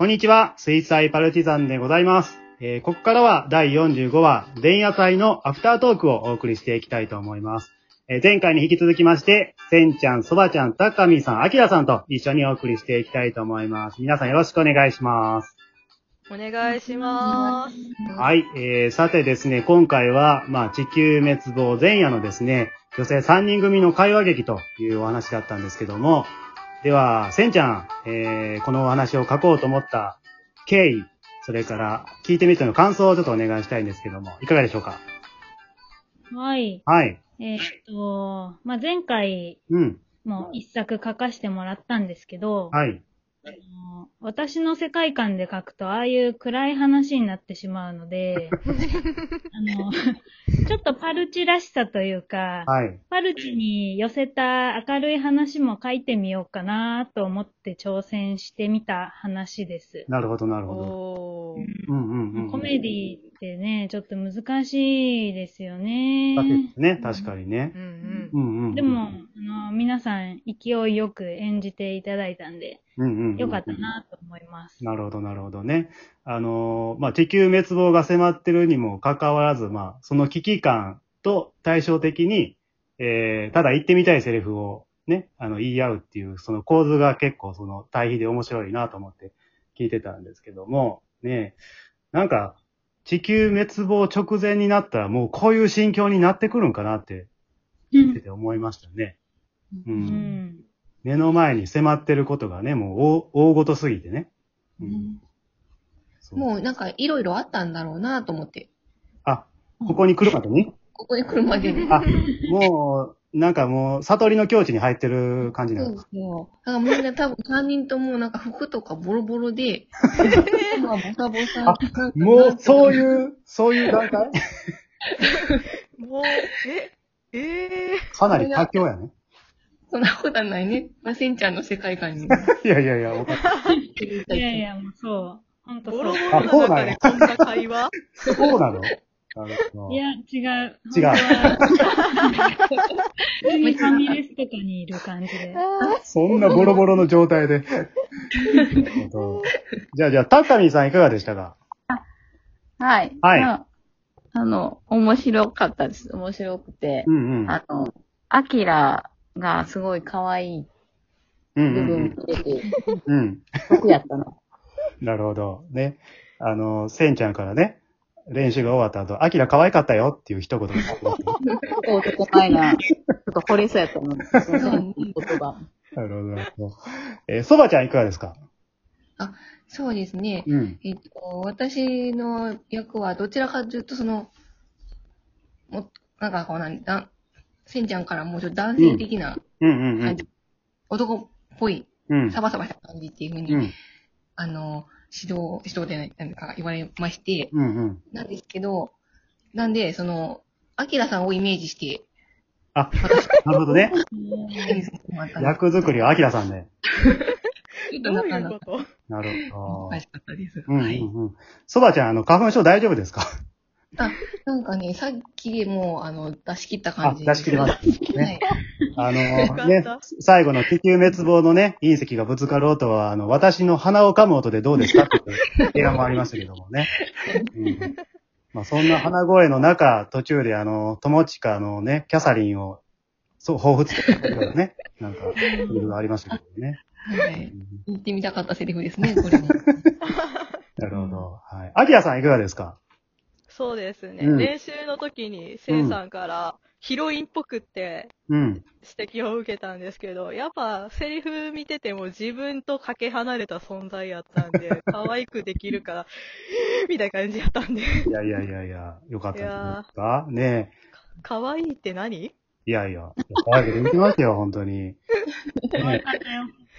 こんにちは、水彩パルチザンでございます。えーここからは第45話、前夜祭のアフタートークをお送りしていきたいと思います。えー前回に引き続きまして、せんちゃん、そばちゃん、たかみさん、あきらさんと一緒にお送りしていきたいと思います。皆さんよろしくお願いします。お願いします。はい、えー、さてですね、今回は、まあ、地球滅亡前夜のですね、女性3人組の会話劇というお話だったんですけども、では、せんちゃん、えー、このお話を書こうと思った経緯、それから聞いてみての感想をちょっとお願いしたいんですけども、いかがでしょうか？はい。はい。えーっと、まあ、前回うん。も一作書かせてもらったんですけど、はい。私の世界観で書くと、ああいう暗い話になってしまうので、あの、ちょっとパルチらしさというか、はい。パルチに寄せた明るい話も書いてみようかなと思って挑戦してみた話です。なるほど、なるほど。おー。うんうんうん。コメディってね、ちょっと難しいですよね。だけどね、確かにねう。んうんうんうん。でも、皆さん勢いよく演じていただいたんで、よかったなと思います。なるほど、なるほどね。あのーまあ、地球滅亡が迫ってるにもかかわらず、まあ、その危機感と対照的に、えー、ただ言ってみたいセリフをね、あの、言い合うっていう、その構図が結構その対比で面白いなと思って聞いてたんですけども、ね、なんか、地球滅亡直前になったらもうこういう心境になってくるんかなって、聞いてて思いましたね。う。うんん。目の前に迫ってることがね、もう大大ごとすぎてね。うんそうもうなんかいろいろあったんだろうなと思って。あ、ここに来るまでに？ここに来るまでに。あ、もう、なんかもう、悟りの境地に入ってる感じなそのうですよ。だからみんな多分3人ともなんか服とかボロボロで、まあボサボサ。あもう、そうう。いう、そういう段階？もう、え、えかなり佳境やね。そんなことはないね。まあ、せんちゃんの世界観に。いやいやいや、わかったいやいや、もうそう。ほんー、とそう。ボロいボロの中でこんな会話？そうなの？なるほどや、違う。違う本当は普通にファミレスとかにいる感じで。そんなボロボロの状態で。なるほどじゃあ、じゃあ、タッカミーさんいかがでしたか？はい。はいまああの、面白かったです。面白くてう。んうん。あの、アキラがすごい可愛いうん部うん分出て、うん。うん。僕やったの。なるほど。ね。あの、センちゃんからね、練習が終わった後、アキラ可愛かったよっていう一言があって男前な、ちょっと惚れそうやったの。その言葉。なるほどなるほど。えー、そばちゃんいかがですか？そうですね。うん。えっと、私の役はどちらかというと、その、も、なんかこう何、だん、せんちゃんからもうちょっと男性的なうんうんうん感じ、。男っぽい、うん。サバサバした感じっていうふうに、うん。あの、指導、指導でない、なんか言われまして、うんうん。なんですけど、なんで、その、アキラさんをイメージして、あ、なるほどね。役作りはアキラさんで。ちょっとどうなかなかいうこと？なるほど難。しかったです。うん。うん。そばちゃん、あの、花粉症大丈夫ですか？あ、なんかね、さっきでもう、あの、出し切ったあ感、じ。出し切りましたはね。い。あの、ね、最後の地球滅亡のね、隕石がぶつかる音は、あの、私の鼻を噛む音でどうですかっていう映画もありましたけどもね。うんまあ、そんな鼻声の中、途中であの、友近のね、キャサリンを、そう、彷彿としたようなね、なんか、いろいろありましたけどね。はい。うん言ってみたかったセリフですね、これも。なるほど。はい。アキラさんいかがですか？そうですね。うん練習の時に、せんさんから、ヒロインっぽくってうん。指摘を受けたんですけど、やっぱセリフ見てても自分とかけ離れた存在やったんで、可愛くできるから、みたいな感じやったんで、いやいやいやいや、よかったんじゃないですかね可愛いって何？え。いやいや、可愛くできてますよ、本当に。ね。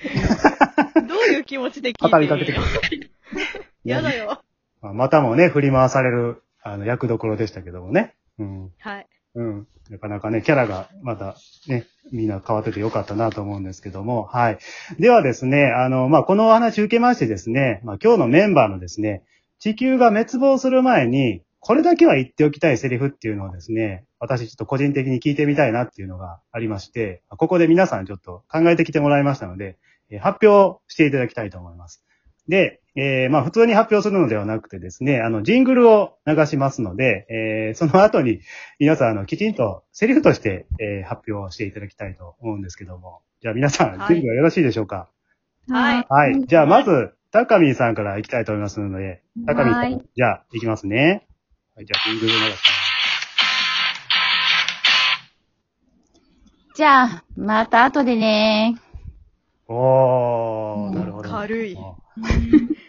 どういう気持ちで聞いて語りかけてくる。やだよ。まあまたもね、振り回される、あの、役どころでしたけどもね。うん。はい。うん。なかなかね、キャラがまたね、みんな変わっててよかったなと思うんですけども、はい。ではですね、あの、まあ、このお話受けましてですね、まあ、今日のメンバーのですね、地球が滅亡する前に、これだけは言っておきたいセリフっていうのをですね、私ちょっと個人的に聞いてみたいなっていうのがありまして、ここで皆さんちょっと考えてきてもらいましたので、えー発表していただきたいと思います。で、えー、まあ普通に発表するのではなくてですね、あの、ジングルを流しますので、えー、その後に皆さん、あの、きちんとセリフとして、えー、発表していただきたいと思うんですけども。じゃあ皆さん、はい準備はよろしいでしょうか？はい。はい。じゃあまず、高見さんから行きたいと思いますので、高見さはいん、じゃあ行きますね。はい、じゃあジングル流します。じゃあ、また後でね。おー、なるほど。軽い。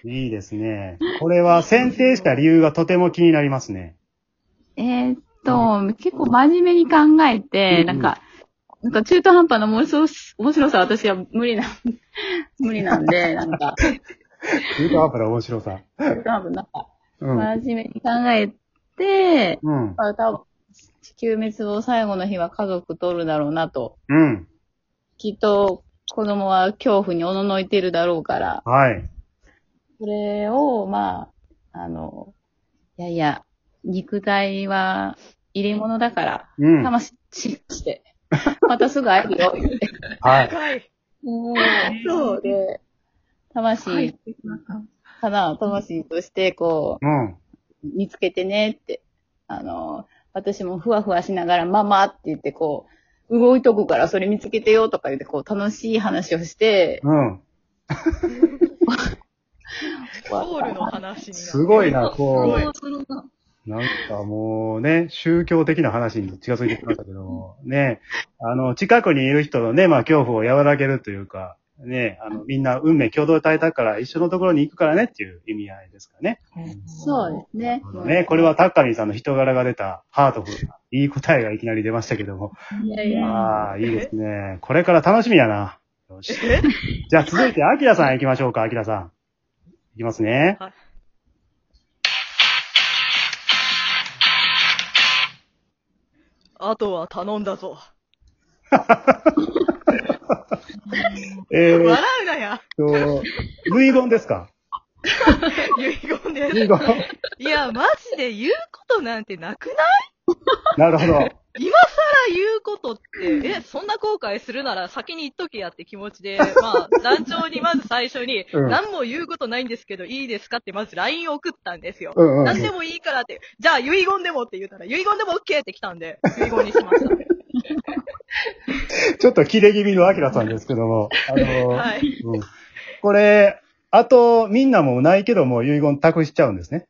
いいですね。これは選定した理由がとても気になりますね。えーっと、結構真面目に考えて、うんなんか、なんか中途半端な面白す面白さは私は無理な、無理なんで、なんか、中途半端な面白さ。中途半端なんか、うん。真面目に考えて、うん。まあ多分地球滅亡最後の日は家族とるだろうなと。うん。きっと子供は恐怖におののいてるだろうから、はい。それを、まあ、あの、いやいや、肉体は入れ物だから、うん。魂して、またすぐ会えるよ、言って。はい。はい。そうで、魂、はい。かな、魂として、こうん。う、見つけてねって、あの、私もふわふわしながら、ママって言って、こう、動いとくからそれ見つけてよとか言って、こう、楽しい話をして、うん。ソウルの話になる。すごいな、こすう。なんかもうね、宗教的な話に近づいてきましたけども、ね、あの、近くにいる人のね、まあ恐怖を和らげるというか、ね、あの、みんな運命共同体だから一緒のところに行くからねっていう意味合いですかね。そうですね。ね、これはタッカミンさんの人柄が出たハートフルな、いい答えがいきなり出ましたけども。いやいや。ああ、いいですね。これから楽しみやな。よし。じゃあ続いて、アキラさん行きましょうか、アキラさん。いきますね。はいあとは頼んだぞ。えーっ笑うなや。と、遺言ですか？遺言で遺言。いや、マジで言うことなんてなくない？なるほど。今更言うことって、え、そんな後悔するなら先に言っとけやって気持ちで、まあ、団長にまず最初に、うん何も言うことないんですけど、いいですかってまず LINE を送ったんですよ。うんうん。何でもいいからって、じゃあ遺言でもって言ったら、遺言でも OK って来たんで、遺言にしました。ちょっと切れ気味のアキラさんですけども、あの、はい。うん、これ、あと、みんなもないけども、遺言託しちゃうんですね。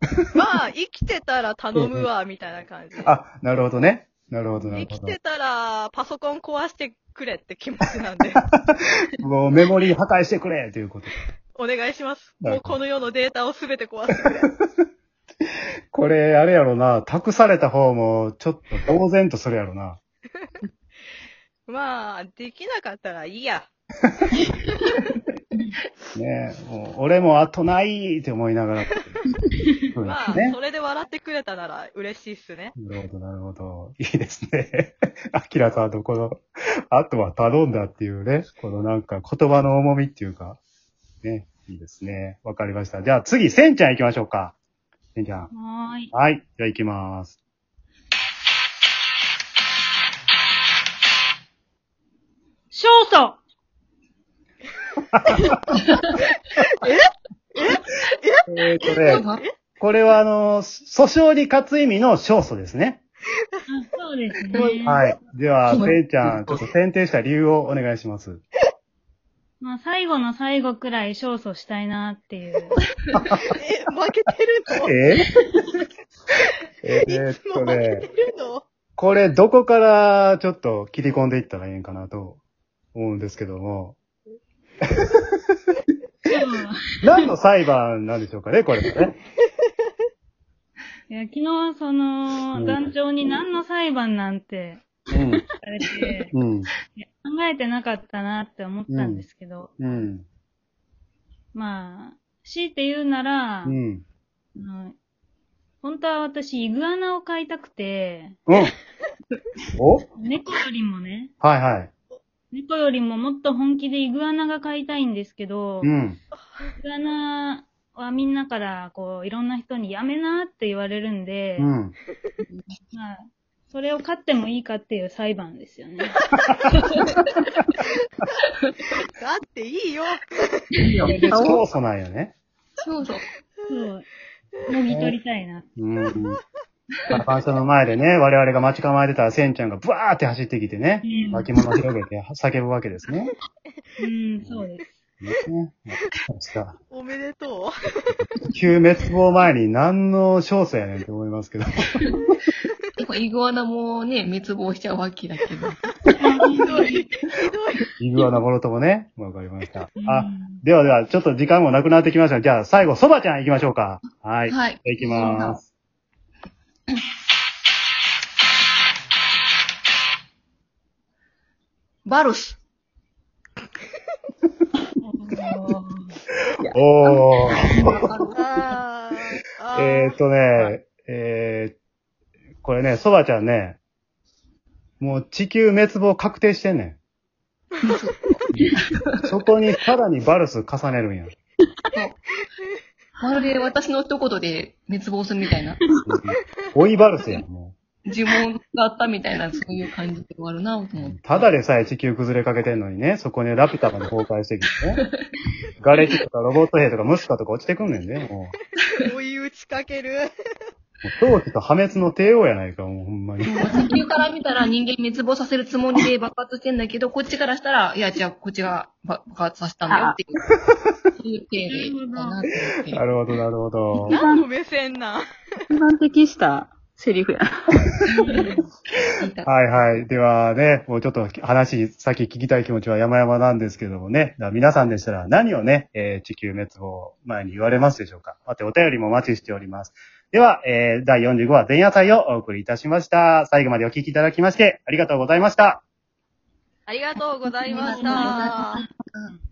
まあ、生きてたら頼むわ、みたいな感じ。あ、なるほどね。なるほど、なるほど生きて。たら、パソコン壊してくれって気持ちなんで、もうメモリー破壊してくれということ。お願いします。もうこの世のデータをすべて壊してくれ。これ、あれやろな、託された方も、ちょっと呆然とするやろな。まあ、できなかったらいいや。ねえ、もう俺もあとないって思いながら。ますあ、ねそ。れで笑ってくれたなら嬉しいっすね。なるほど、なるほど。いいですね。アキラさんとこの、あとは頼んだっていうね、このなんか言葉の重みっていうか、ね、いいですね。わかりました。じゃあ次、せんちゃん行きましょうか。せんちゃん。はーい。はい。じゃあ行きます。勝訴 え？ーとね、これはあの、訴訟に勝つ意味の勝訴ですね。あそうですね。はい。では、うんせんちゃん、ちょっと選定した理由をお願いします。まあ、最後の最後くらい勝訴したいなっていう。え、負けてるの？え？ーえーっいつもと負けね、てるの？これどこからちょっと切り込んでいったらいいんかなと思うんですけども。何の裁判なんでしょうかね、これはね。いや昨日、その、うん団長に何の裁判なんてれて、考えてなかったなって思ったんですけど、うん。まあ、強いて言うなら、うん。本当は私、イグアナを飼いたくて、うん。お？猫よりもね、はいはい。猫よりももっと本気でイグアナが飼いたいんですけど、うん。イグアナはみんなから、こう、いろんな人にやめなって言われるんで、うん。まあ、それを勝ってもいいかっていう裁判ですよね。だっていいよ。いいよで、教祖なんよね。そうそう。そう。もぎ取りたいな。うん。まあ、パンションの前でね、我々が待ち構えてたら、センちゃんがブワーって走ってきてね、うん巻物を広げて叫ぶわけですね。うん、そうです。ね。確か。おめでと旧滅亡前に何の勝訴やねんって思いますけど。やっぱイグアナもね、滅亡しちゃうわけだけど。う。ひどい。ひどい。イグアナボロともね、わかりました。あ、うんではでは、ちょっと時間もなくなってきました。じゃあ、最後、そばちゃん行きましょうか。はい。はい。じゃあ行きます。バルス。おー。えーっとね、えー、これね、そばちゃんね、もう地球滅亡確定してんねん。そこにさらにバルス重ねるんや。まるで私の一言で滅亡するみたいな。追いバルスやん、も呪文があったみたいな、そういう感じで終わるなと思って。う。ただでさえ地球崩れかけてんのにね、そこにラピュタまで崩壊してきてね。瓦礫とかロボット兵とかムスカとか落ちてくんねんね、も追い打ちかける。う。もう狂気と破滅の帝王やないか、もうほんまに。もう地球から見たら人間滅亡させるつもりで爆発してんだけど、こっちからしたら、いや、じゃあこっちが爆発させたんだよっていう、そういうなって。なるほど、なるほど。何の目線なん？一番適したセリフや。はいはい。ではね、もうちょっと話、先聞きたい気持ちは山々なんですけどもね。皆さんでしたら何をね、えー地球滅亡前に言われますでしょうか。またお便りもお待ちしております。では、えー第45話前夜祭をお送りいたしました。最後までお聞きいただきましてありがとうございました。ありがとうございました。うん